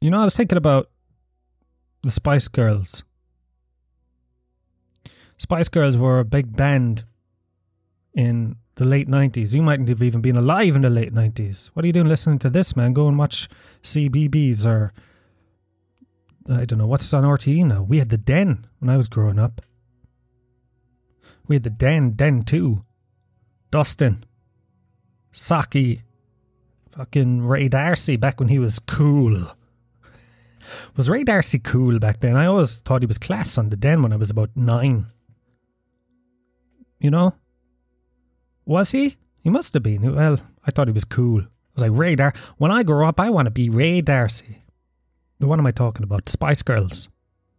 You know, I was thinking about the Spice Girls. Spice Girls were a big band in the late 90s. You mightn't have even been alive in the late 90s. What are you doing listening to this, man? Go and watch CBBC or I don't know what's on RTE now. We had the Den when I was growing up. We had the Den, Den 2. Dustin. Saki. Fucking Ray D'Arcy back when he was cool. Was Ray D'Arcy cool back then? I always thought he was class on the Den when I was about nine. You know? Was he? He must have been. Well, I thought he was cool. I was like, Ray Dar. When I grow up, I want to be Ray D'Arcy. What am I talking about? Spice Girls.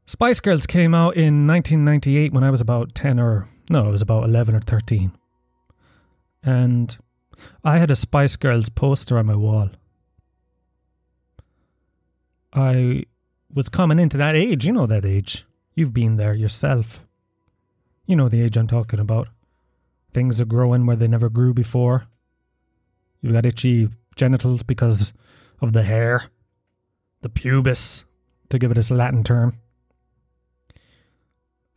Spice Girls came out in 1998 when I was about 10 or, no, I was about 11 or 13. And I had a Spice Girls poster on my wall. I was coming into that age. You know that age. You've been there yourself. You know the age I'm talking about. Things are growing where they never grew before. You've got itchy genitals because of the hair, the pubis, to give it its Latin term.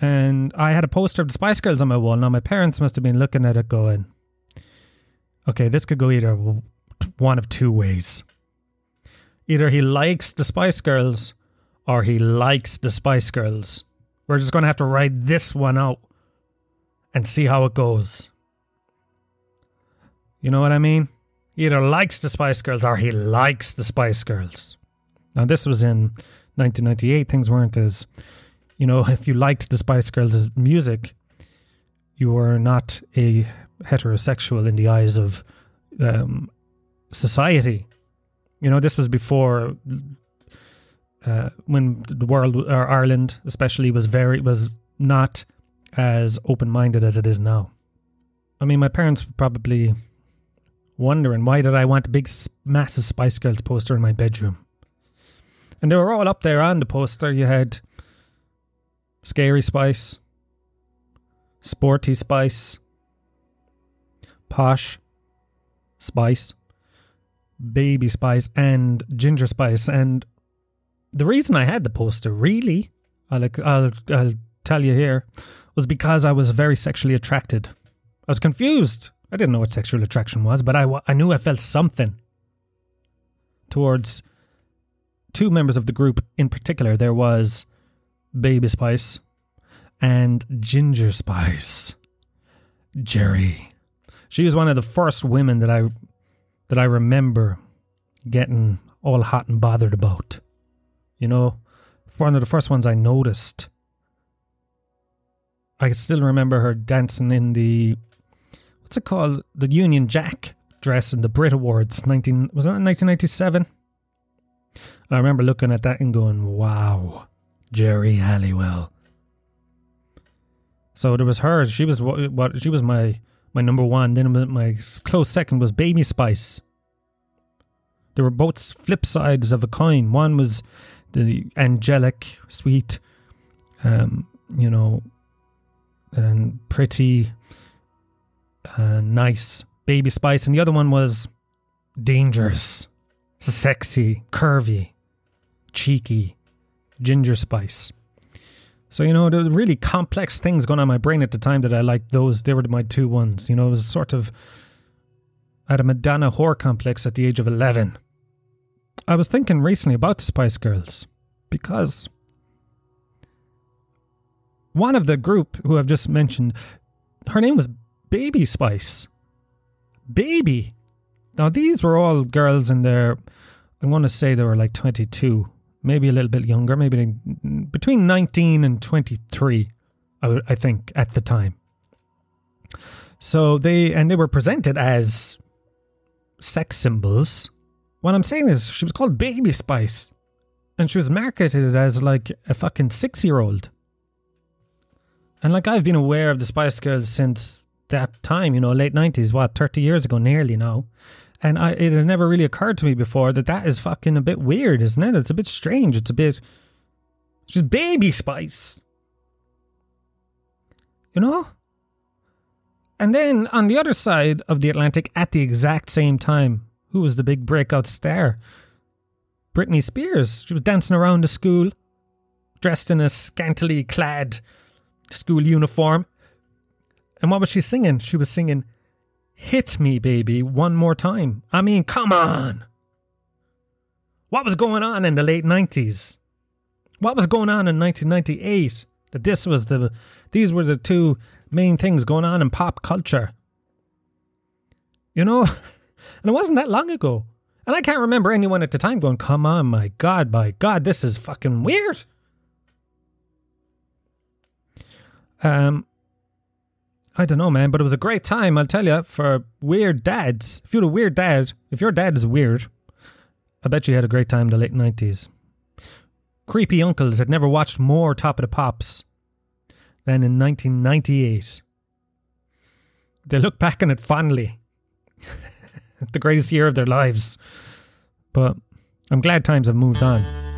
And I had a poster of the Spice Girls on my wall. Now, my parents must have been looking at it going, okay, this could go either one of two ways. Either he likes the Spice Girls or he likes the Spice Girls. We're just going to have to ride this one out and see how it goes. You know what I mean? He either likes the Spice Girls or he likes the Spice Girls. Now, this was in 1998. Things weren't as, you know, if you liked the Spice Girls' music, you were not a heterosexual in the eyes of um, society. You know, this was before uh, when the world or Ireland, especially, was very was not as open minded as it is now. I mean, my parents were probably wondering why did I want a big, massive Spice Girls poster in my bedroom. And they were all up there on the poster. You had Scary Spice, Sporty Spice, Posh Spice, Baby Spice, and Ginger Spice. And the reason I had the poster, really, I'll, I'll, I'll tell you here, was because I was very sexually attracted. I was confused. I didn't know what sexual attraction was, but I, I knew I felt something towards two members of the group in particular. There was Baby Spice and Ginger Spice. Geri. She was one of the first women that I that I remember getting all hot and bothered about. You know, one of the first ones I noticed I still remember her dancing in the what's it called? The Union Jack dress in the Brit Awards. Nineteen was that nineteen ninety seven? I remember looking at that and going, "Wow, Geri Halliwell." So there was her. She was what, what she was my my number one. Then my close second was Baby Spice. They were both flip sides of a coin. One was the angelic, sweet, um, you know, and pretty, uh, nice baby spice, and the other one was dangerous, sexy, curvy, cheeky, ginger spice. So you know, there was really complex things going on in my brain at the time that I liked those. They were my two ones. You know, it was sort of I had a Madonna whore complex at the age of eleven. I was thinking recently about the Spice Girls because one of the group who I've just mentioned, her name was Baby Spice. Baby. Now, these were all girls in their, I'm going to say they were like 22, maybe a little bit younger, maybe between 19 and 23, I, think, at the time. So they, and they were presented as sex symbols. What I'm saying is, she was called Baby Spice. And she was marketed as like a fucking six year old. And like I've been aware of the Spice Girls since that time, you know, late nineties, what thirty years ago, nearly now. And I, it had never really occurred to me before that that is fucking a bit weird, isn't it? It's a bit strange. It's a bit, just baby spice, you know. And then on the other side of the Atlantic, at the exact same time, who was the big breakout star? Britney Spears. She was dancing around the school, dressed in a scantily clad school uniform. And what was she singing? She was singing, Hit Me, baby, one more time. I mean, come on. What was going on in the late 90s? What was going on in 1998? That this was the, these were the two main things going on in pop culture. You know? And it wasn't that long ago. And I can't remember anyone at the time going, come on, my God, my God, this is fucking weird. Um, I don't know, man, but it was a great time, I'll tell you, for weird dads. If you're a weird dad, if your dad is weird, I bet you had a great time in the late 90s. Creepy uncles had never watched more Top of the Pops than in 1998. They look back on it fondly. the greatest year of their lives. But I'm glad times have moved on.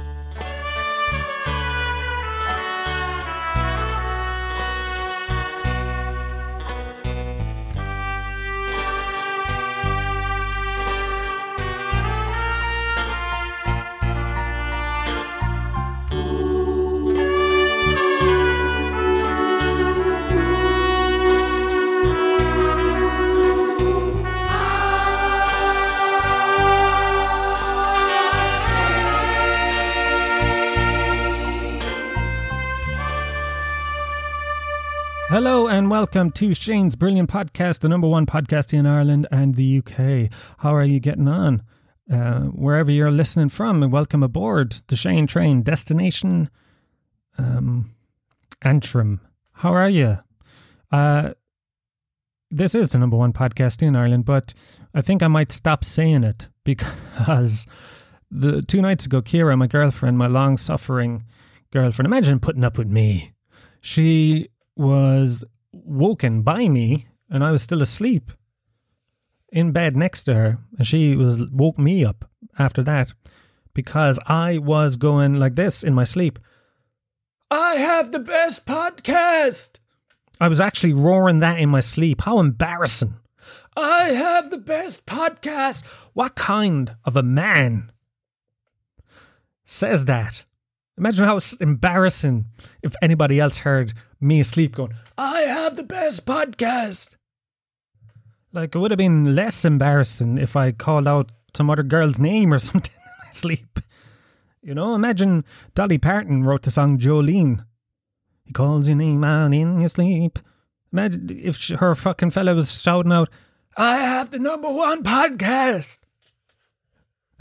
Welcome to Shane's Brilliant Podcast, the number one podcast in Ireland and the UK. How are you getting on? Uh, wherever you're listening from, welcome aboard the Shane Train destination um, Antrim. How are you? Uh, this is the number one podcast in Ireland, but I think I might stop saying it because the two nights ago, Kira, my girlfriend, my long suffering girlfriend, imagine putting up with me. She was woken by me and I was still asleep in bed next to her. And she was woke me up after that because I was going like this in my sleep. I have the best podcast. I was actually roaring that in my sleep. How embarrassing. I have the best podcast. What kind of a man says that? Imagine how embarrassing if anybody else heard me asleep going, I have the best podcast. Like, it would have been less embarrassing if I called out some other girl's name or something in my sleep. You know, imagine Dolly Parton wrote the song Jolene. He calls your name out in your sleep. Imagine if she, her fucking fella was shouting out, I have the number one podcast.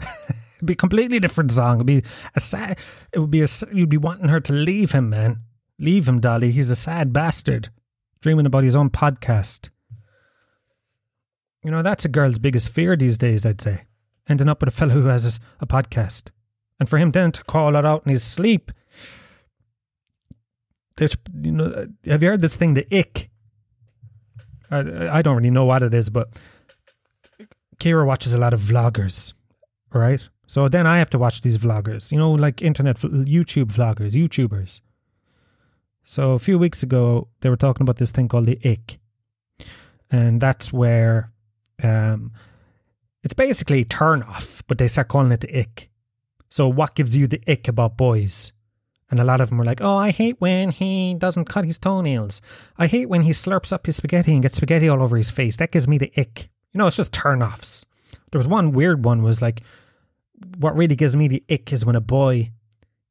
It'd be a completely different song. It'd be a sad. It would be a. You'd be wanting her to leave him, man. Leave him, Dolly. He's a sad bastard, dreaming about his own podcast. You know that's a girl's biggest fear these days. I'd say ending up with a fellow who has a podcast, and for him then to call it out in his sleep. There's, you know, have you heard this thing, the ick? I, I don't really know what it is, but Kira watches a lot of vloggers, right? So then I have to watch these vloggers, you know, like internet, YouTube vloggers, YouTubers. So a few weeks ago, they were talking about this thing called the ick. And that's where um, it's basically turn off, but they start calling it the ick. So what gives you the ick about boys? And a lot of them were like, oh, I hate when he doesn't cut his toenails. I hate when he slurps up his spaghetti and gets spaghetti all over his face. That gives me the ick. You know, it's just turn offs. There was one weird one was like, what really gives me the ick is when a boy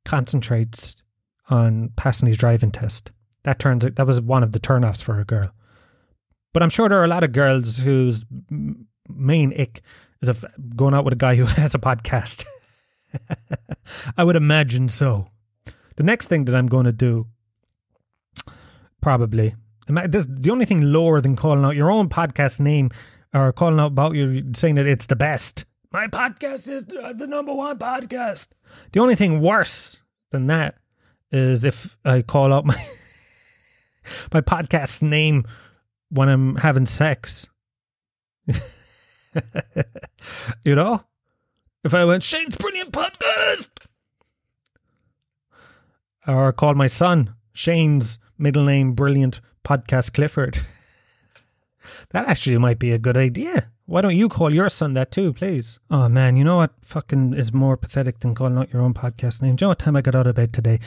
concentrates on passing his driving test. That turns that was one of the turnoffs for a girl. But I'm sure there are a lot of girls whose main ick is of going out with a guy who has a podcast. I would imagine so. The next thing that I'm going to do, probably, this the only thing lower than calling out your own podcast name or calling out about you saying that it's the best my podcast is the number one podcast. The only thing worse than that is if I call out my my podcast name when I'm having sex. you know? If I went, Shane's Brilliant Podcast! Or call my son Shane's middle name Brilliant Podcast Clifford. that actually might be a good idea. Why don't you call your son that too, please? Oh man, you know what fucking is more pathetic than calling out your own podcast name? Do you know what time I got out of bed today?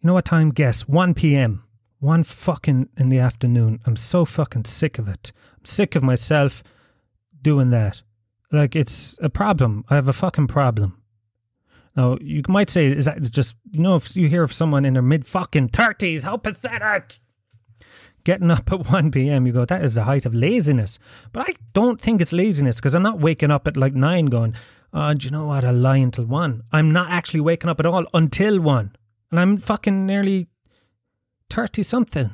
You know what time? Guess. 1 p.m. 1 fucking in the afternoon. I'm so fucking sick of it. I'm sick of myself doing that. Like, it's a problem. I have a fucking problem. Now, you might say, is that just, you know, if you hear of someone in their mid fucking 30s, how pathetic! Getting up at 1 p.m., you go, that is the height of laziness. But I don't think it's laziness because I'm not waking up at like 9 going, oh, do you know what? I'll lie until 1. I'm not actually waking up at all until 1. And I'm fucking nearly 30 something.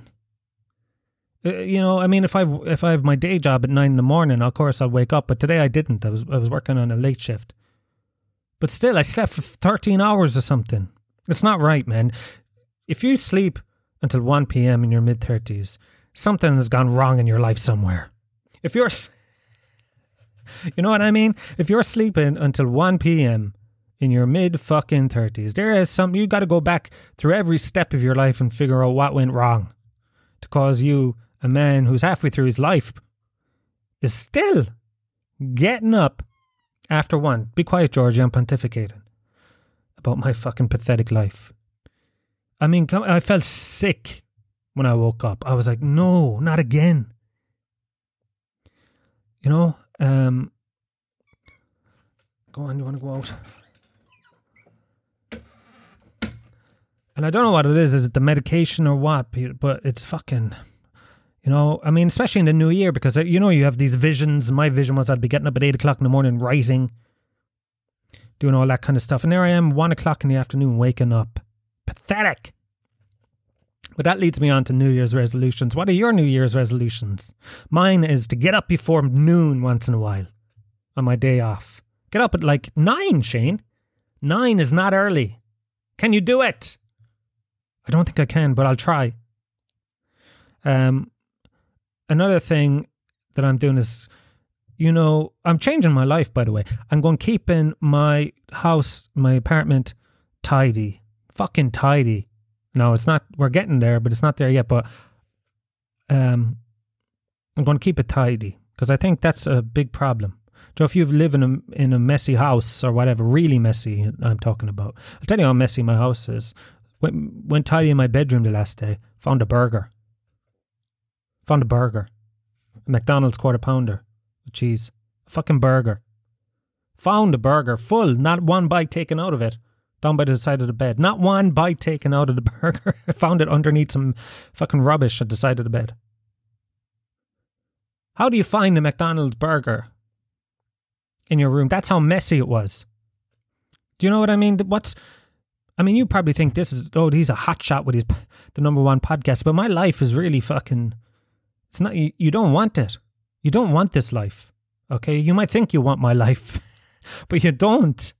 Uh, you know, I mean, if I if I have my day job at nine in the morning, of course I'll wake up. But today I didn't. I was I was working on a late shift. But still, I slept for thirteen hours or something. It's not right, man. If you sleep until one p.m. in your mid thirties, something has gone wrong in your life somewhere. If you're, you know what I mean. If you're sleeping until one p.m. in your mid fucking thirties, there is some. You got to go back through every step of your life and figure out what went wrong to cause you a man who's halfway through his life is still getting up after one. Be quiet, Georgie. I'm pontificating about my fucking pathetic life. I mean, I felt sick when I woke up. I was like, no, not again. You know, um, go on, you want to go out? And I don't know what it is. Is it the medication or what? But it's fucking you know, I mean, especially in the new year, because, uh, you know, you have these visions. My vision was I'd be getting up at eight o'clock in the morning, writing, doing all that kind of stuff. And there I am, one o'clock in the afternoon, waking up. Pathetic. But that leads me on to New Year's resolutions. What are your New Year's resolutions? Mine is to get up before noon once in a while on my day off. Get up at like nine, Shane. Nine is not early. Can you do it? I don't think I can, but I'll try. Um, another thing that I'm doing is, you know, I'm changing my life, by the way. I'm going keeping my house, my apartment tidy, fucking tidy. No, it's not, we're getting there, but it's not there yet. But um, I'm going to keep it tidy because I think that's a big problem. So if you live in a in a messy house or whatever, really messy, I'm talking about. I'll tell you how messy my house is. Went went tidy in my bedroom the last day. Found a burger. Found a burger. A McDonald's quarter pounder with cheese. A fucking burger. Found a burger full, not one bite taken out of it. Down by the side of the bed. Not one bite taken out of the burger. Found it underneath some fucking rubbish at the side of the bed. How do you find a McDonald's burger in your room? That's how messy it was. Do you know what I mean? What's I mean, you probably think this is oh, he's a hot shot with his the number one podcast, but my life is really fucking it's not you, you don't want it. You don't want this life. Okay? You might think you want my life, but you don't.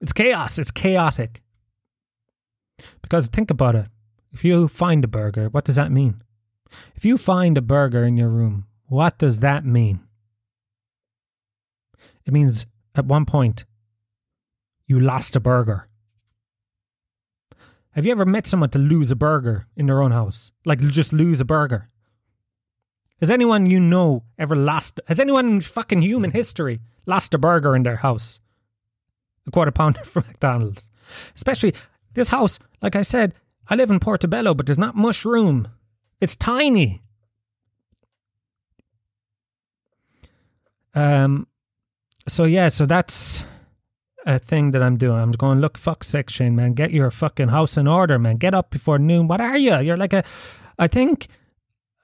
It's chaos. It's chaotic. Because think about it. If you find a burger, what does that mean? If you find a burger in your room, what does that mean? It means at one point you lost a burger. Have you ever met someone to lose a burger in their own house? Like just lose a burger? Has anyone you know ever lost? Has anyone in fucking human history lost a burger in their house? A quarter pounder from McDonald's. Especially this house, like I said, I live in Portobello, but there's not much room. It's tiny. Um, so yeah, so that's a thing that I'm doing. I'm going, look, fuck section, man. Get your fucking house in order, man. Get up before noon. What are you? You're like a, I think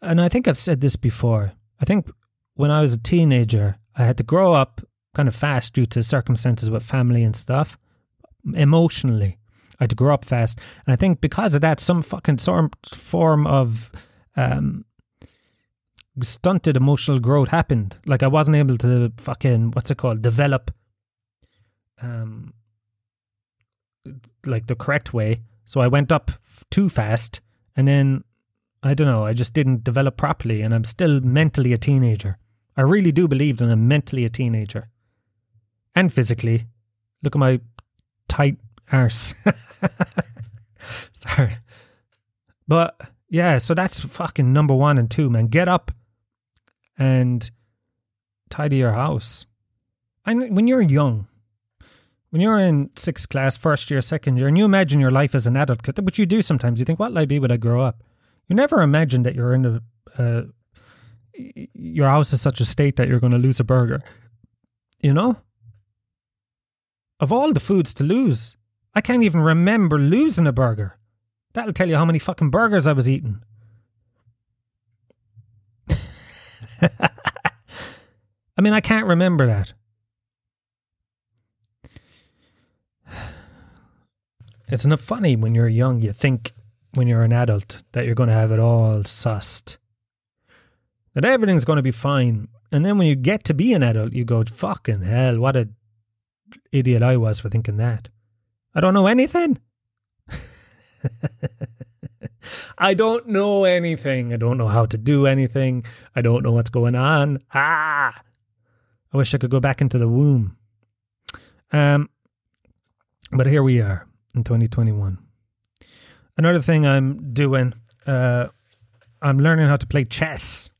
and I think I've said this before. I think when I was a teenager, I had to grow up kind of fast due to circumstances with family and stuff. Emotionally, I had to grow up fast, and I think because of that, some fucking form of um, stunted emotional growth happened. Like I wasn't able to fucking what's it called develop, um, like the correct way. So I went up too fast, and then I don't know, I just didn't develop properly and I'm still mentally a teenager. I really do believe that I'm mentally a teenager. And physically. Look at my tight arse. Sorry. But yeah, so that's fucking number one and two, man. Get up and tidy your house. And when you're young, when you're in sixth class, first year, second year, and you imagine your life as an adult, which you do sometimes, you think, what will I be when I grow up? You never imagine that you're in a, uh, your house is such a state that you're going to lose a burger. You know? Of all the foods to lose, I can't even remember losing a burger. That'll tell you how many fucking burgers I was eating. I mean, I can't remember that. It's not funny when you're young, you think when you're an adult that you're going to have it all sussed. That everything's going to be fine. And then when you get to be an adult, you go, fucking hell, what a idiot I was for thinking that. I don't know anything. I don't know anything. I don't know how to do anything. I don't know what's going on. Ah! I wish I could go back into the womb. Um, but here we are in 2021. Another thing I'm doing, uh, I'm learning how to play chess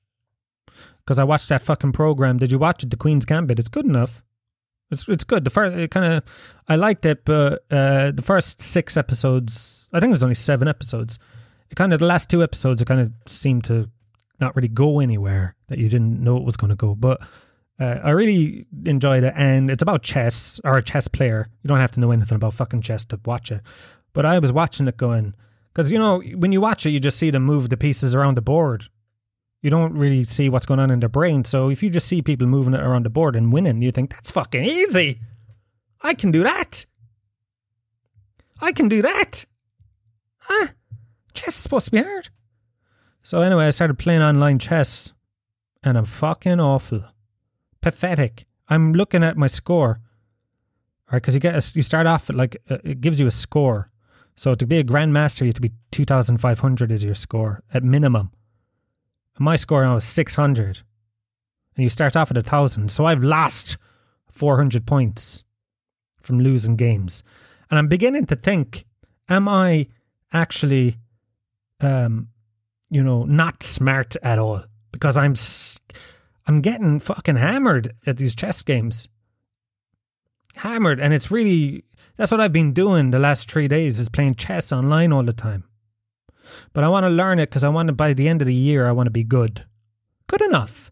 because I watched that fucking program. Did you watch it, The Queen's Gambit? It's good enough. It's it's good. The first, it kind of, I liked it, but uh, the first six episodes, I think it was only seven episodes. It kind of the last two episodes, it kind of seemed to not really go anywhere that you didn't know it was going to go. But uh, I really enjoyed it, and it's about chess or a chess player. You don't have to know anything about fucking chess to watch it. But I was watching it going because you know when you watch it, you just see them move the pieces around the board you don't really see what's going on in their brain. So if you just see people moving it around the board and winning, you think that's fucking easy. I can do that. I can do that. Huh? Chess is supposed to be hard. So anyway, I started playing online chess, and I'm fucking awful, pathetic. I'm looking at my score, all right? Because you get a, you start off at like uh, it gives you a score. So to be a grandmaster, you have to be two thousand five hundred is your score at minimum my score now is 600. And you start off at a 1,000. So I've lost 400 points from losing games. And I'm beginning to think, am I actually, um, you know, not smart at all? Because I'm, I'm getting fucking hammered at these chess games. Hammered. And it's really, that's what I've been doing the last three days is playing chess online all the time. But I want to learn it because I want to, by the end of the year, I want to be good. Good enough.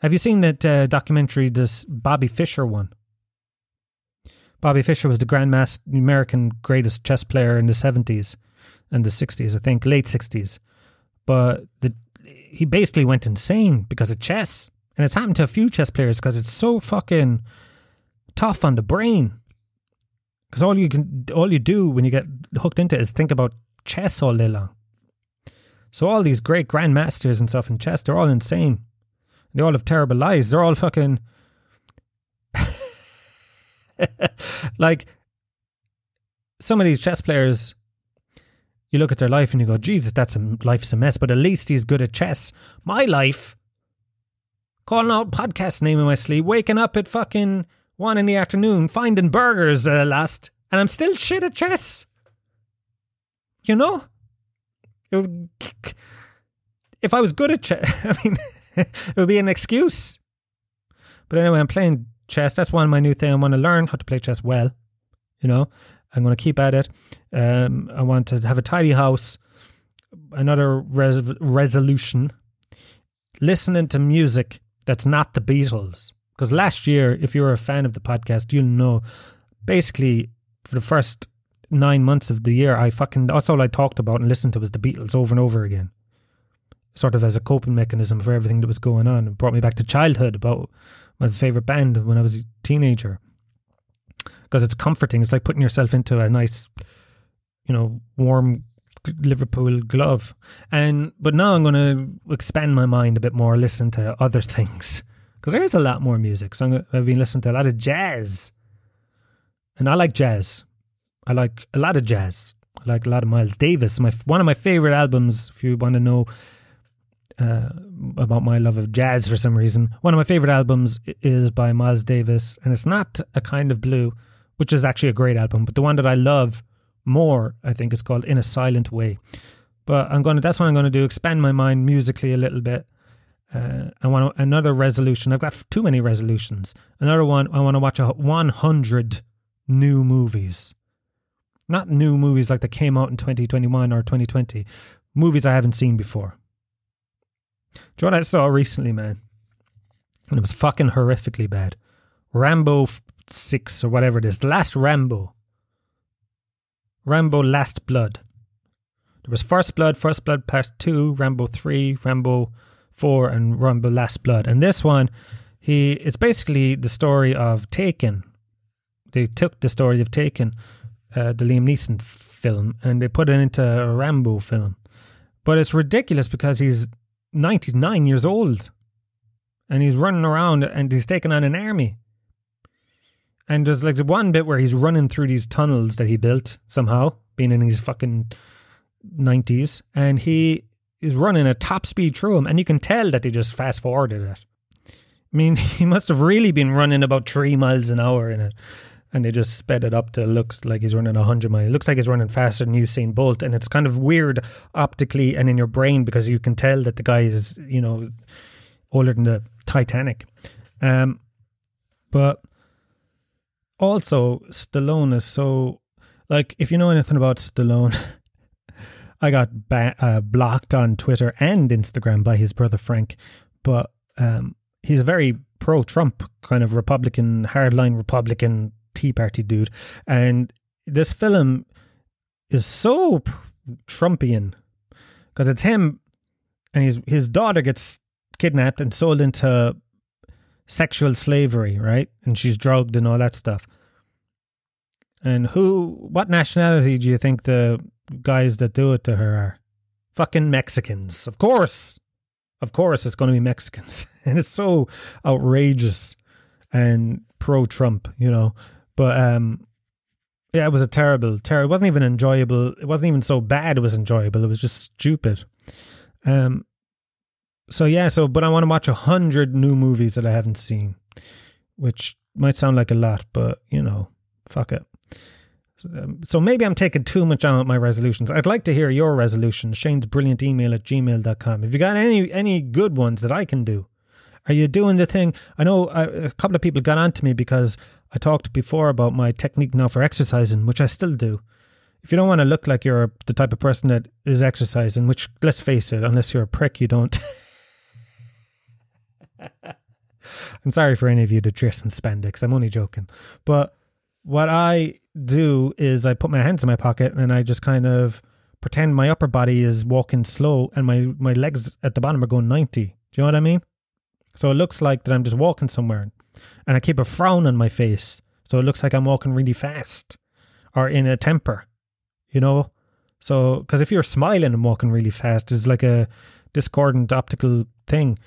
Have you seen that uh, documentary, this Bobby Fischer one? Bobby Fischer was the grandmaster, American greatest chess player in the 70s and the 60s, I think, late 60s. But the, he basically went insane because of chess. And it's happened to a few chess players because it's so fucking tough on the brain. Because all you can, all you do when you get hooked into it is think about chess all day long. So all these great grandmasters and stuff in chess, they're all insane. They all have terrible lives. They're all fucking like some of these chess players. You look at their life and you go, Jesus, that's a life's a mess. But at least he's good at chess. My life, calling out podcast name in my sleep, waking up at fucking one in the afternoon, finding burgers at last, and I'm still shit at chess. You know? If I was good at chess, I mean, it would be an excuse. But anyway, I'm playing chess. That's one of my new thing. I want to learn how to play chess well. You know, I'm going to keep at it. Um, I want to have a tidy house. Another res- resolution: listening to music that's not the Beatles. Because last year, if you were a fan of the podcast, you'll know basically for the first nine months of the year, I fucking that's all I talked about and listened to was the Beatles over and over again, sort of as a coping mechanism for everything that was going on. It brought me back to childhood about my favorite band when I was a teenager. Because it's comforting. It's like putting yourself into a nice, you know, warm Liverpool glove. And but now I'm going to expand my mind a bit more, listen to other things because there is a lot more music. So i have been listening to a lot of jazz, and I like jazz. I like a lot of jazz. I like a lot of Miles Davis. My one of my favorite albums. If you want to know uh, about my love of jazz for some reason, one of my favorite albums is by Miles Davis, and it's not a kind of blue, which is actually a great album. But the one that I love more, I think, is called In a Silent Way. But I'm going to. That's what I'm going to do. Expand my mind musically a little bit. Uh, I want to, another resolution. I've got too many resolutions. Another one. I want to watch a 100 new movies, not new movies like that came out in 2021 or 2020. Movies I haven't seen before. Do you know what I saw recently, man? And it was fucking horrifically bad. Rambo 6 or whatever it is. The last Rambo. Rambo Last Blood. There was First Blood, First Blood Part 2, Rambo 3, Rambo 4, and Rambo Last Blood. And this one, he it's basically the story of Taken. They took the story of Taken, uh, the Liam Neeson film, and they put it into a Rambo film. But it's ridiculous because he's 99 years old and he's running around and he's taking on an army. And there's like the one bit where he's running through these tunnels that he built somehow, being in his fucking 90s, and he is running at top speed through them, and you can tell that they just fast forwarded it. I mean, he must have really been running about three miles an hour in it, and they just sped it up to looks like he's running 100 miles. It looks like he's running faster than Usain Bolt, and it's kind of weird optically and in your brain because you can tell that the guy is, you know, older than the Titanic. Um, but also, Stallone is so like if you know anything about Stallone, I got ba- uh, blocked on Twitter and Instagram by his brother Frank, but um, he's a very pro-Trump kind of Republican, hardline Republican Tea Party dude, and this film is so Trumpian because it's him and his his daughter gets kidnapped and sold into sexual slavery, right? And she's drugged and all that stuff. And who, what nationality do you think the guys that do it to her are? Fucking Mexicans. Of course. Of course it's going to be Mexicans. and it's so outrageous and pro Trump, you know. But um yeah, it was a terrible, terrible. It wasn't even enjoyable. It wasn't even so bad. It was enjoyable. It was just stupid. Um, so yeah, so but I want to watch a hundred new movies that I haven't seen, which might sound like a lot, but you know, fuck it. Um, so maybe I'm taking too much on my resolutions. I'd like to hear your resolutions. Shane's brilliant email at gmail.com. If you got any any good ones that I can do, are you doing the thing? I know a couple of people got on to me because I talked before about my technique now for exercising, which I still do. If you don't want to look like you're the type of person that is exercising, which let's face it, unless you're a prick, you don't. I'm sorry for any of you that dress in spandex. I'm only joking. But what I do is I put my hands in my pocket and I just kind of pretend my upper body is walking slow and my, my legs at the bottom are going 90. Do you know what I mean? So it looks like that I'm just walking somewhere and I keep a frown on my face. So it looks like I'm walking really fast or in a temper, you know? So, because if you're smiling and walking really fast, it's like a discordant optical thing.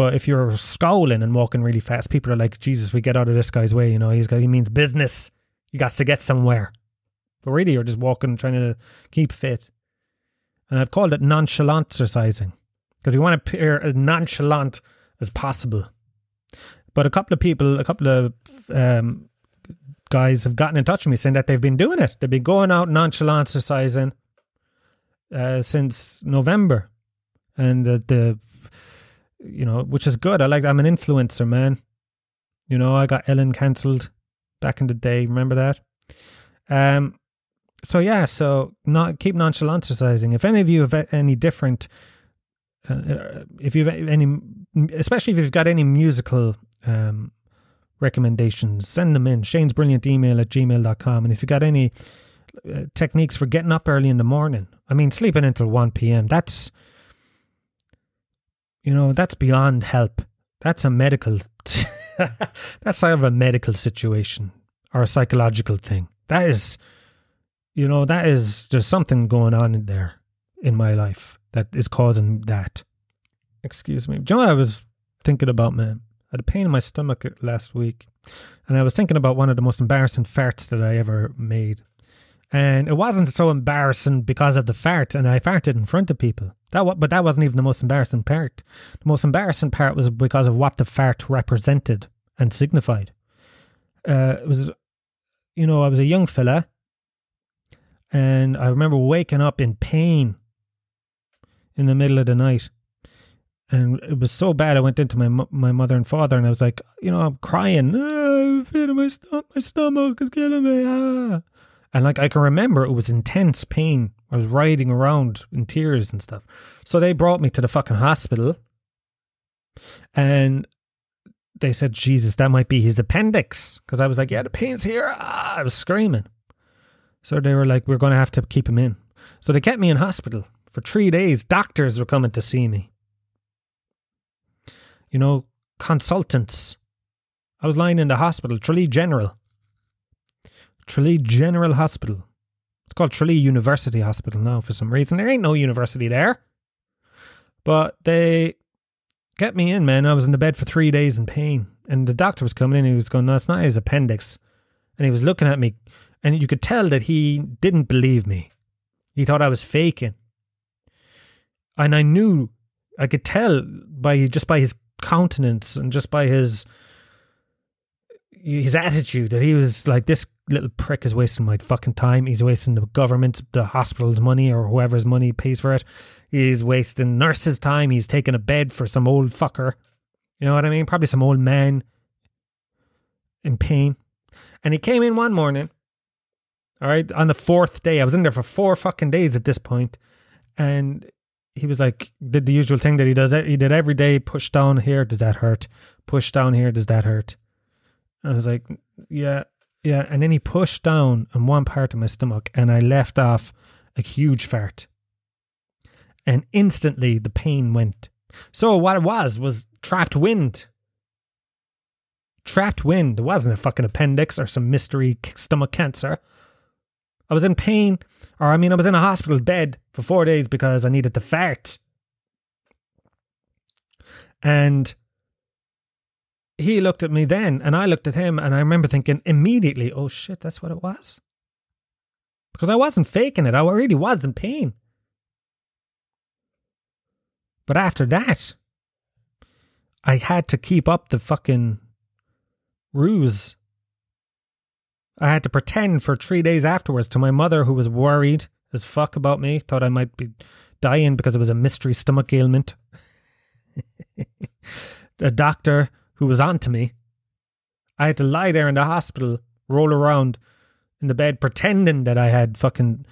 But if you're scowling and walking really fast, people are like, Jesus, we get out of this guy's way. You know, he's got, he means business. You got to get somewhere. But really, you're just walking, trying to keep fit. And I've called it nonchalant exercising because you want to appear as nonchalant as possible. But a couple of people, a couple of um, guys have gotten in touch with me saying that they've been doing it. They've been going out nonchalant exercising uh, since November. And uh, the you know, which is good. I like. I'm an influencer, man. You know, I got Ellen cancelled back in the day. Remember that? Um. So yeah, so not keep nonchalant exercising. If any of you have any different, uh, uh if you've any, especially if you've got any musical um, recommendations, send them in. Shane's brilliant email at gmail.com. And if you got any uh, techniques for getting up early in the morning, I mean, sleeping until 1 p.m., that's you know, that's beyond help. That's a medical, that's sort of a medical situation or a psychological thing. That is, you know, that is, there's something going on in there in my life that is causing that. Excuse me. Do you know I was thinking about, man? I had a pain in my stomach last week, and I was thinking about one of the most embarrassing farts that I ever made. And it wasn't so embarrassing because of the fart, and I farted in front of people. That, but that wasn't even the most embarrassing part. The most embarrassing part was because of what the fart represented and signified. Uh, it was, you know, I was a young fella, and I remember waking up in pain in the middle of the night, and it was so bad. I went into my my mother and father, and I was like, you know, I'm crying. Oh, my stomach, my stomach is killing me. Ah. And like I can remember, it was intense pain. I was riding around in tears and stuff. So they brought me to the fucking hospital, and they said, Jesus, that might be his appendix. Because I was like, yeah, the pain's here. Ah, I was screaming. So they were like, we're going to have to keep him in. So they kept me in hospital for three days. Doctors were coming to see me. You know, consultants. I was lying in the hospital, Tralee General. Tralee General Hospital. It's called Tralee University Hospital now for some reason. There ain't no university there. But they kept me in, man. I was in the bed for three days in pain. And the doctor was coming in he was going, No, it's not his appendix. And he was looking at me, and you could tell that he didn't believe me. He thought I was faking. And I knew, I could tell by just by his countenance and just by his his attitude that he was like this little prick is wasting my fucking time. He's wasting the government, the hospital's money, or whoever's money pays for it. He's wasting nurses' time. He's taking a bed for some old fucker. You know what I mean? Probably some old man in pain. And he came in one morning. All right, on the fourth day, I was in there for four fucking days at this point, and he was like, did the usual thing that he does. He did every day. Push down here. Does that hurt? Push down here. Does that hurt? I was like, yeah, yeah. And then he pushed down on one part of my stomach and I left off a huge fart. And instantly the pain went. So what it was was trapped wind. Trapped wind. It wasn't a fucking appendix or some mystery stomach cancer. I was in pain, or I mean, I was in a hospital bed for four days because I needed to fart. And he looked at me then and I looked at him and I remember thinking immediately, oh shit, that's what it was. Because I wasn't faking it. I really was in pain. But after that, I had to keep up the fucking ruse. I had to pretend for three days afterwards to my mother, who was worried as fuck about me, thought I might be dying because it was a mystery stomach ailment. the doctor who was on to me. I had to lie there in the hospital, roll around in the bed, pretending that I had fucking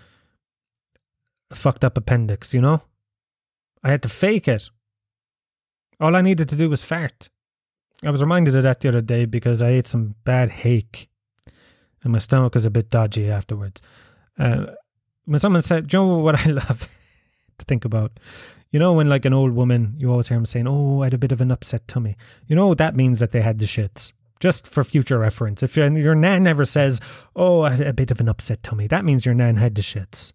fucked up appendix, you know? I had to fake it. All I needed to do was fart. I was reminded of that the other day because I ate some bad hake and my stomach was a bit dodgy afterwards. Uh, when someone said, Joe, you know what I love to think about? You know, when like an old woman, you always hear them saying, "Oh, I had a bit of an upset tummy." You know, that means that they had the shits. Just for future reference, if your, nan ever says, "Oh, I had a bit of an upset tummy," that means your nan had the shits.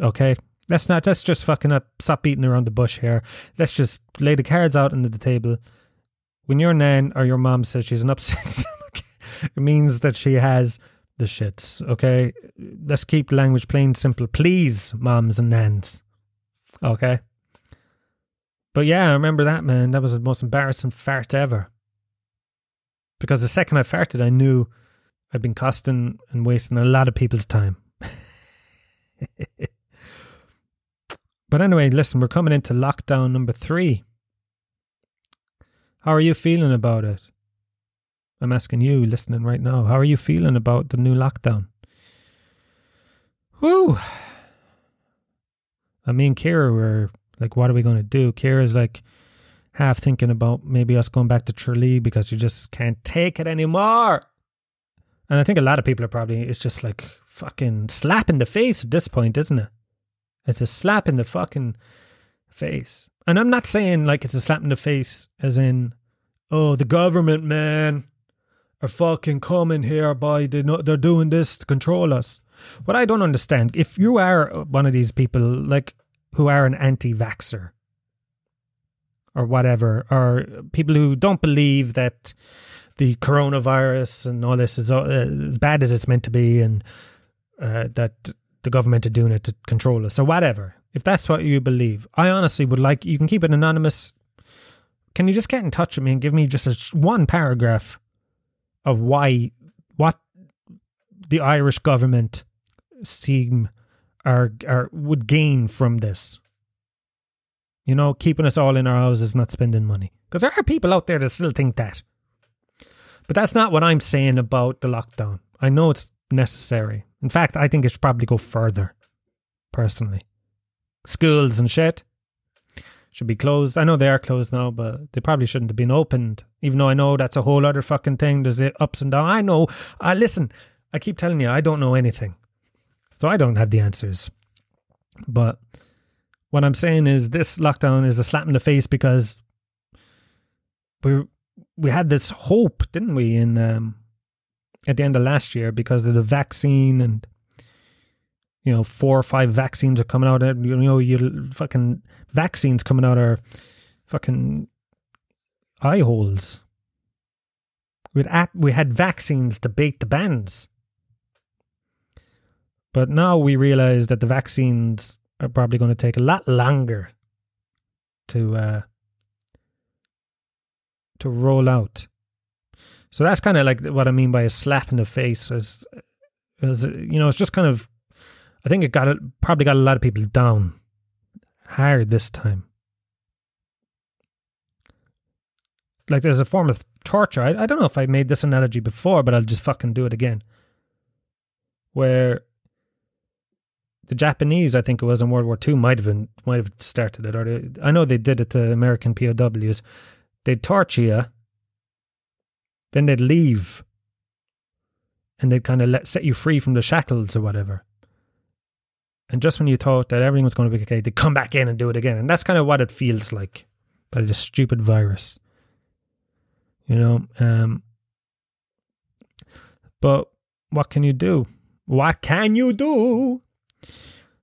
Okay, let's not. Let's just fucking up. Stop beating around the bush here. Let's just lay the cards out on the table. When your nan or your mom says she's an upset stomach, it means that she has the shits. Okay, let's keep the language plain simple, please, moms and nans. Okay. But yeah, I remember that, man. That was the most embarrassing fart ever. Because the second I farted, I knew I'd been costing and wasting a lot of people's time. but anyway, listen, we're coming into lockdown number three. How are you feeling about it? I'm asking you, listening right now. How are you feeling about the new lockdown? Woo! I mean, Kira were like, what are we going to do? Kira's like half thinking about maybe us going back to Tralee because you just can't take it anymore. And I think a lot of people are probably, it's just like fucking slap in the face at this point, isn't it? It's a slap in the fucking face. And I'm not saying like it's a slap in the face as in, oh, the government, man, are fucking coming here by, they know, they're doing this to control us. What I don't understand, if you are one of these people, like who are an anti vaxxer or whatever, or people who don't believe that the coronavirus and all this is uh, as bad as it's meant to be and uh, that the government are doing it to control us or whatever. If that's what you believe, I honestly would like you can keep it anonymous. Can you just get in touch with me and give me just a, one paragraph of why what the Irish government seem are are would gain from this. You know, keeping us all in our houses, not spending money. Because there are people out there that still think that. But that's not what I'm saying about the lockdown. I know it's necessary. In fact, I think it should probably go further, personally. Schools and shit should be closed. I know they are closed now, but they probably shouldn't have been opened. Even though I know that's a whole other fucking thing. There's ups and downs. I know. Uh, listen, I keep telling you, I don't know anything. So I don't have the answers. But what I'm saying is this lockdown is a slap in the face because we we had this hope, didn't we, in um, at the end of last year because of the vaccine and you know four or five vaccines are coming out. You know, you fucking vaccines coming out are fucking eye holes. We had we had vaccines to bait the bands, but now we realize that the vaccines are probably going to take a lot longer to uh, to roll out. So that's kind of like what I mean by a slap in the face. As, you know, it's just kind of, I think it got it probably got a lot of people down hard this time. Like there's a form of torture. I, I don't know if I made this analogy before, but I'll just fucking do it again. Where the Japanese, I think it was in World War II, might have been, might have started it, or they, I know they did it to American POWs. They'd torture you, then they'd leave, and they'd kind of let set you free from the shackles or whatever. And just when you thought that everything was going to be okay, they'd come back in and do it again. And that's kind of what it feels like by this stupid virus. You know? Um, but what can you do? What can you do?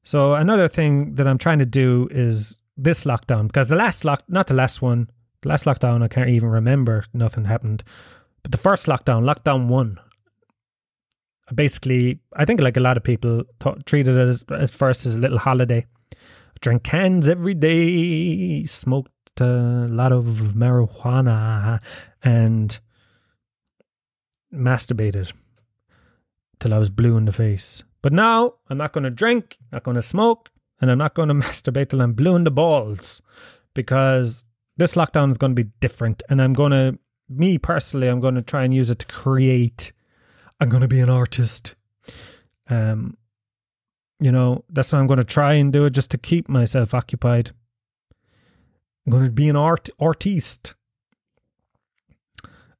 So another thing that I'm trying to do is this lockdown because the last lock, not the last one, the last lockdown I can't even remember. Nothing happened, but the first lockdown, lockdown one, basically, I think like a lot of people th- treated it as, at first as a little holiday. Drank cans every day, smoked a lot of marijuana, and masturbated till I was blue in the face. But now I'm not going to drink, not going to smoke, and I'm not going to masturbate till I'm blue in the balls because this lockdown is going to be different. And I'm going to, me personally, I'm going to try and use it to create I'm going to be an artist. Um, you know, that's what I'm going to try and do it just to keep myself occupied. I'm going to be an art artiste.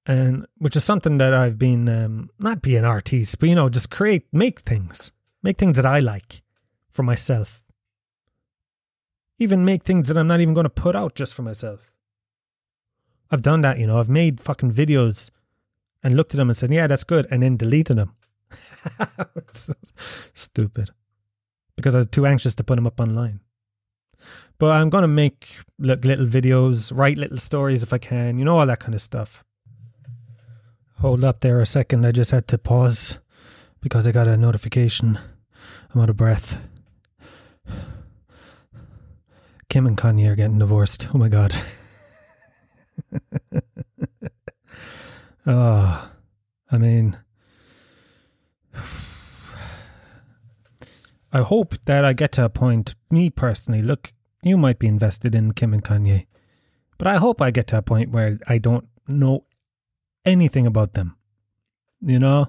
And which is something that I've been um, not be an artiste, but you know, just create, make things, make things that I like for myself. Even make things that I'm not even going to put out just for myself. I've done that, you know. I've made fucking videos and looked at them and said, "Yeah, that's good," and then deleted them. so stupid, because I was too anxious to put them up online. But I'm gonna make little videos, write little stories if I can, you know, all that kind of stuff. Hold up there a second. I just had to pause because I got a notification. I'm out of breath. Kim and Kanye are getting divorced. Oh my god. Oh, I mean, I hope that I get to a point, me personally, look, you might be invested in Kim and Kanye, but I hope I get to a point where I don't know anything about them. You know?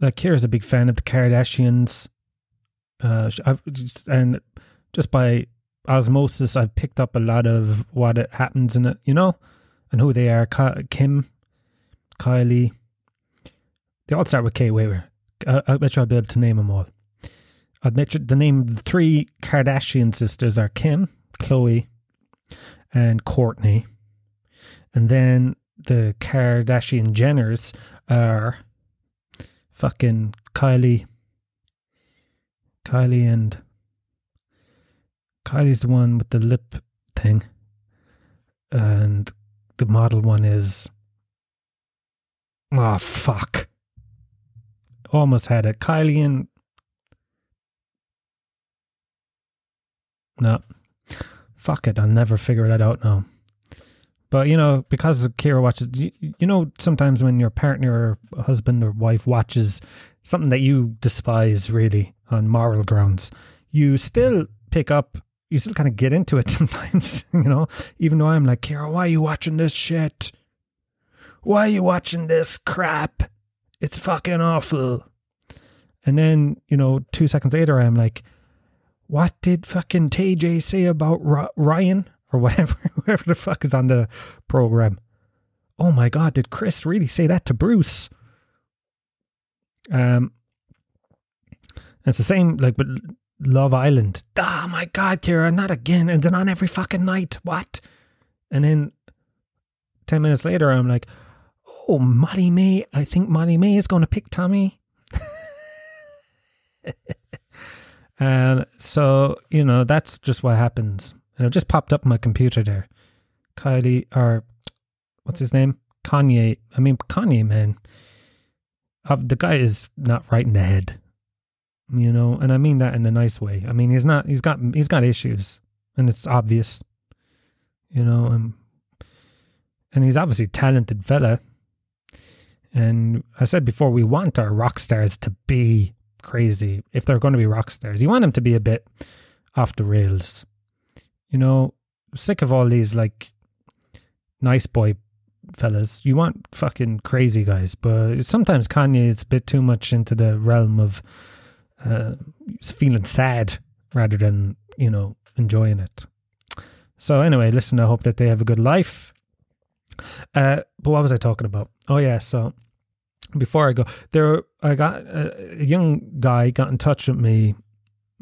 Like, Kira's a big fan of the Kardashians. Uh, just, and just by osmosis, I've picked up a lot of what happens in it, you know, and who they are. Kim Kylie. They all start with K. Wait. I, I bet you I'll be able to name them all. I'll bet you the name the three Kardashian sisters are Kim, Khloé, and Kourtney. And then the Kardashian Jenners are fucking Kylie. Kylie and Kylie's the one with the lip thing. And the model one is Oh, fuck. Almost had it. Kylie and. No. Fuck it. I'll never figure that out now. But, you know, because Kira watches, you, you know, sometimes when your partner or husband or wife watches something that you despise really on moral grounds, you still pick up, you still kind of get into it sometimes, you know, even though I'm like, Kira, why are you watching this shit? Why are you watching this crap? It's fucking awful. And then, you know, two seconds later, I'm like, what did fucking TJ say about Ryan or whatever, whoever the fuck is on the program? Oh my God, did Kris really say that to Bruce? Um, it's the same, like, but Love Island. Oh my God, Kira, not again. And then on every fucking night. What? And then 10 minutes later, I'm like, oh, Molly-Mae. I think Molly-Mae is going to pick Tommy. um, so, you know, that's just what happens. And it just popped up on my computer there. Kylie, or what's his name? Kanye. I mean, Kanye, man. Uh, the guy is not right in the head you know, and I mean that in a nice way. I mean, he's not, he's got, he's got issues, and it's obvious, you know, and and he's obviously talented fella. And I said before, we want our rock stars to be crazy if they're going to be rock stars. You want them to be a bit off the rails, you know. Sick of all these like nice boy fellas. You want fucking crazy guys, but sometimes Kanye is a bit too much into the realm of uh, feeling sad rather than you know enjoying it. So anyway, listen. I hope that they have a good life. Uh, but what was I talking about? Oh yeah, so before I go, there I got a, a young guy got in touch with me.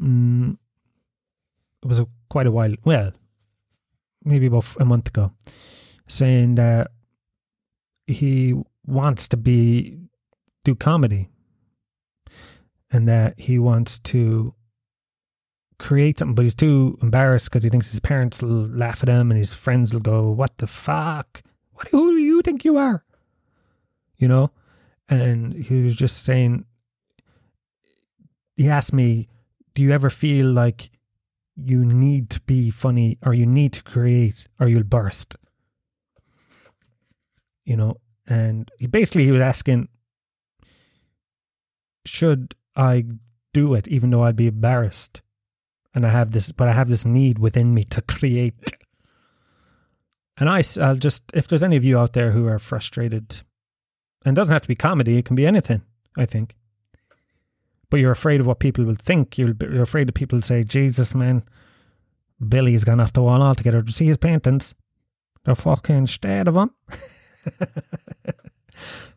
Mm, it was a, quite a while. Well, maybe about a month ago, saying that he wants to be do comedy and that he wants to create something, but he's too embarrassed because he thinks his parents will laugh at him and his friends will go, "What the fuck? What? Who do you think you are?" You know, and he was just saying. He asked me, "Do you ever feel like you need to be funny, or you need to create, or you'll burst?" You know, and he basically he was asking, "Should I do it even though I'd be embarrassed. And I have this, but I have this need within me to create. And I, I'll just, if there's any of you out there who are frustrated, and doesn't have to be comedy, it can be anything, I think. But you're afraid of what people will think. You're, you're afraid of people say, Jesus, man, Billy's gone off the wall altogether. to see his paintings? They're fucking state of him.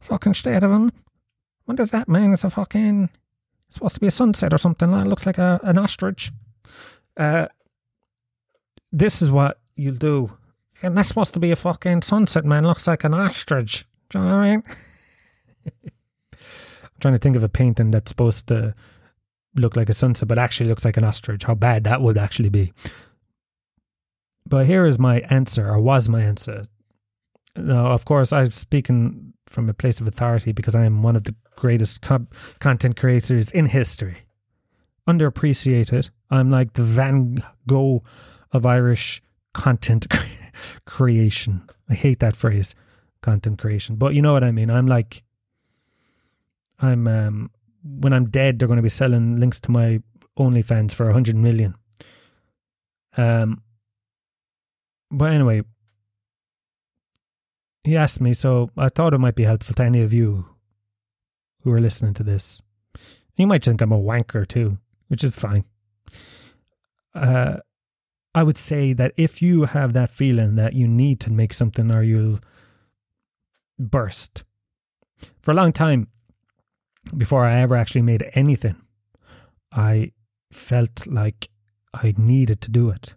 fucking state of him. What does that mean? It's a fucking It's supposed to be a sunset or something. It looks like a, an ostrich. Uh, this is what you'll do. And that's supposed to be a fucking sunset, man. Looks like an ostrich. Do you know what I mean? Trying to think of a painting that's supposed to look like a sunset, but actually looks like an ostrich. How bad that would actually be. But here is my answer, or was my answer. Now, of course, I'm speaking from a place of authority because I am one of the greatest co- content creators in history. Underappreciated. I'm like the Van Gogh of Irish content creation. I hate that phrase, content creation. But you know what I mean. I'm like, I'm, um, when I'm dead, they're going to be selling links to my OnlyFans for a hundred million. Um, but anyway, he asked me, so I thought it might be helpful to any of you who are listening to this. You might think I'm a wanker too, which is fine. Uh, I would say that if you have that feeling that you need to make something or you'll burst, for a long time, before I ever actually made anything, I felt like I needed to do it.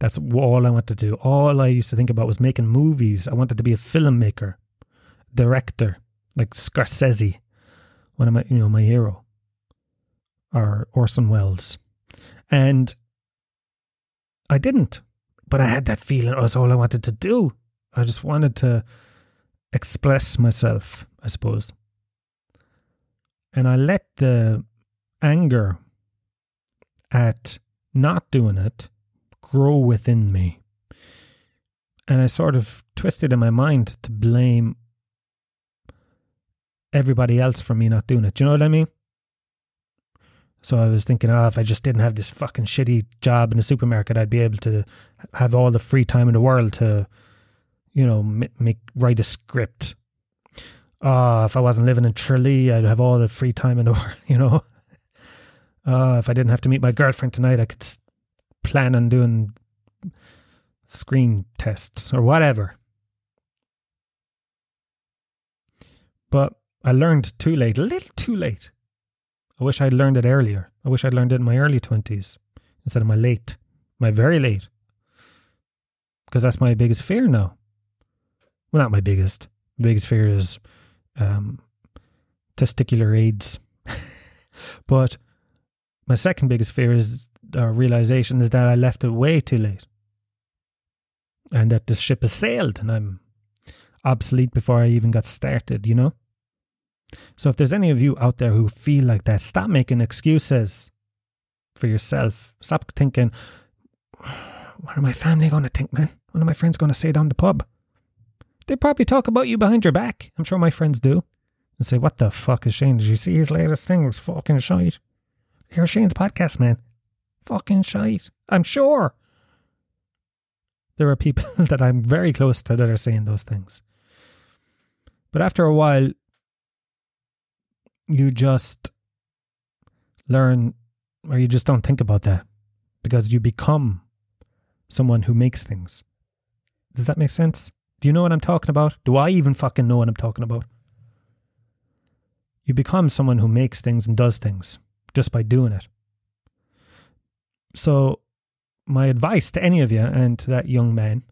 That's all I wanted to do. All I used to think about was making movies. I wanted to be a filmmaker, director, like Scorsese, one of my, you know, my hero, or Orson Welles. And I didn't, but I had that feeling was all I wanted to do. I just wanted to express myself, I suppose. And I let the anger at not doing it grow within me. And I sort of twisted in my mind to blame everybody else for me not doing it. Do you know what I mean? So I was thinking, oh, if I just didn't have this fucking shitty job in the supermarket, I'd be able to have all the free time in the world to, you know, make write a script. Oh, if I wasn't living in Tralee, I'd have all the free time in the world, you know. Oh, if I didn't have to meet my girlfriend tonight, I could plan on doing screen tests or whatever. But I learned too late, a little too late. I wish I'd learned it earlier. I wish I'd learned it in my early 20s instead of my late, my very late. Because that's my biggest fear now. Well, not my biggest. Biggest fear is um, testicular AIDS. but my second biggest fear is uh, realization is that I left it way too late. And that this ship has sailed and I'm obsolete before I even got started, you know? So if there's any of you out there who feel like that, stop making excuses for yourself. Stop thinking, what are my family going to think, man? What are my friends going to say down the pub? They probably talk about you behind your back. I'm sure my friends do. And say, what the fuck is Shane? Did you see his latest thing? It was fucking shite. Hear Shane's podcast, man. Fucking shite. I'm sure. There are people that I'm very close to that are saying those things. But after a while, you just learn or you just don't think about that because you become someone who makes things. Does that make sense? Do you know what I'm talking about? Do I even fucking know what I'm talking about? You become someone who makes things and does things just by doing it. So, my advice to any of you and to that young man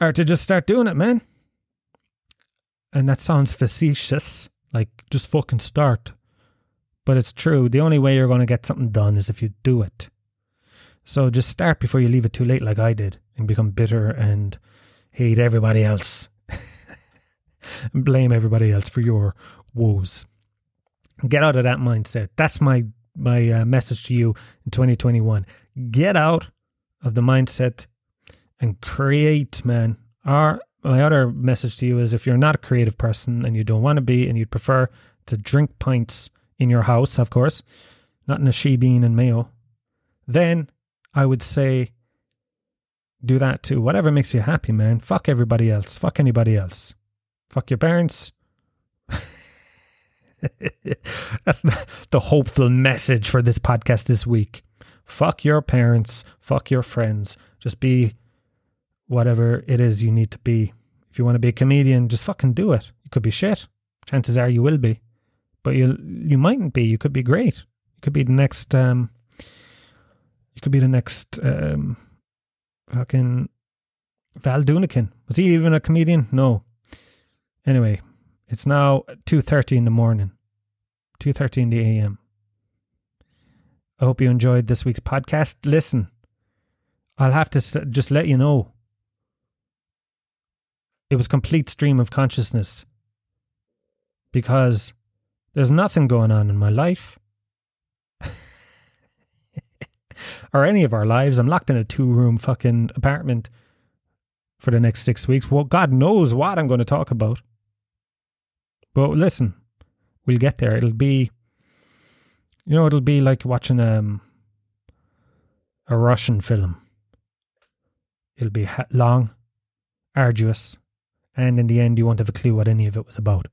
are to just start doing it, man. And that sounds facetious, like, just fucking start. But it's true. The only way you're going to get something done is if you do it. So just start before you leave it too late, like I did, and become bitter and hate everybody else. and blame everybody else for your woes. Get out of that mindset. That's my my uh, message to you in 2021. Get out of the mindset and create, man. Our my other message to you is if you're not a creative person and you don't want to be and you'd prefer to drink pints in your house, of course, not in a shebeen and mayo, then I would say do that too. Whatever makes you happy, man. Fuck everybody else. Fuck anybody else. Fuck your parents. That's the hopeful message for this podcast this week. Fuck your parents. Fuck your friends. Just be whatever it is you need to be. If you want to be a comedian, just fucking do it. You could be shit. Chances are you will be, but you you mightn't be. You could be great. You could be the next. Um, you could be the next. Um, fucking Val. Was he even a comedian? No. Anyway, it's now two thirty in the morning. Two thirty in the a.m. I hope you enjoyed this week's podcast. Listen, I'll have to just let you know it was complete stream of consciousness because there's nothing going on in my life or any of our lives. I'm locked in a two room fucking apartment for the next six weeks. Well, God knows what I'm going to talk about. But listen, we'll get there. It'll be, you know, it'll be like watching um, a Russian film. It'll be long, arduous, and in the end, you won't have a clue what any of it was about.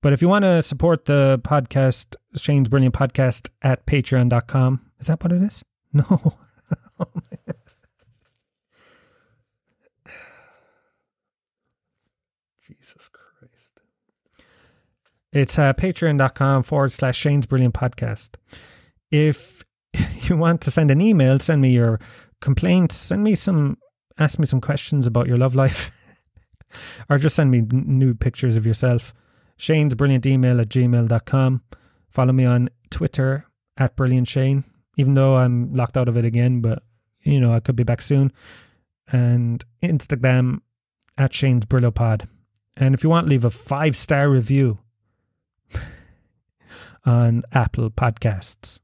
But if you want to support the podcast, Shane's Brilliant Podcast at patreon.com. Is that what it is? No. Jesus Christ. It's uh, patreon.com forward slash Shane's Brilliant Podcast. If you want to send an email, send me your complaints, send me some ask me some questions about your love life, or just send me nude pictures of yourself. Shane's brilliant email at gmail.com. Follow me on Twitter at brilliant Shane, even though I'm locked out of it again, but you know, I could be back soon. And Instagram at Shane's Brillo Pod. And if you want, leave a five star review on Apple Podcasts.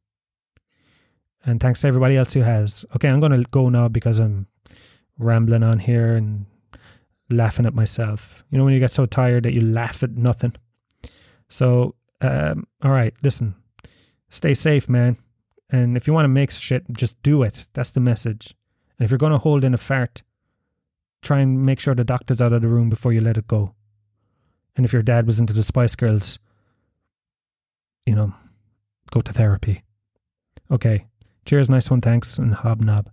And thanks to everybody else who has. Okay, I'm going to go now because I'm rambling on here and laughing at myself. You know, when you get so tired that you laugh at nothing. So, um, all right, listen. stay safe, man. And if you want to make shit, just do it. That's the message. And if you're going to hold in a fart, try and make sure the doctor's out of the room before you let it go. And if your dad was into the Spice Girls, you know, go to therapy. Okay. Cheers, nice one, thanks, and hobnob.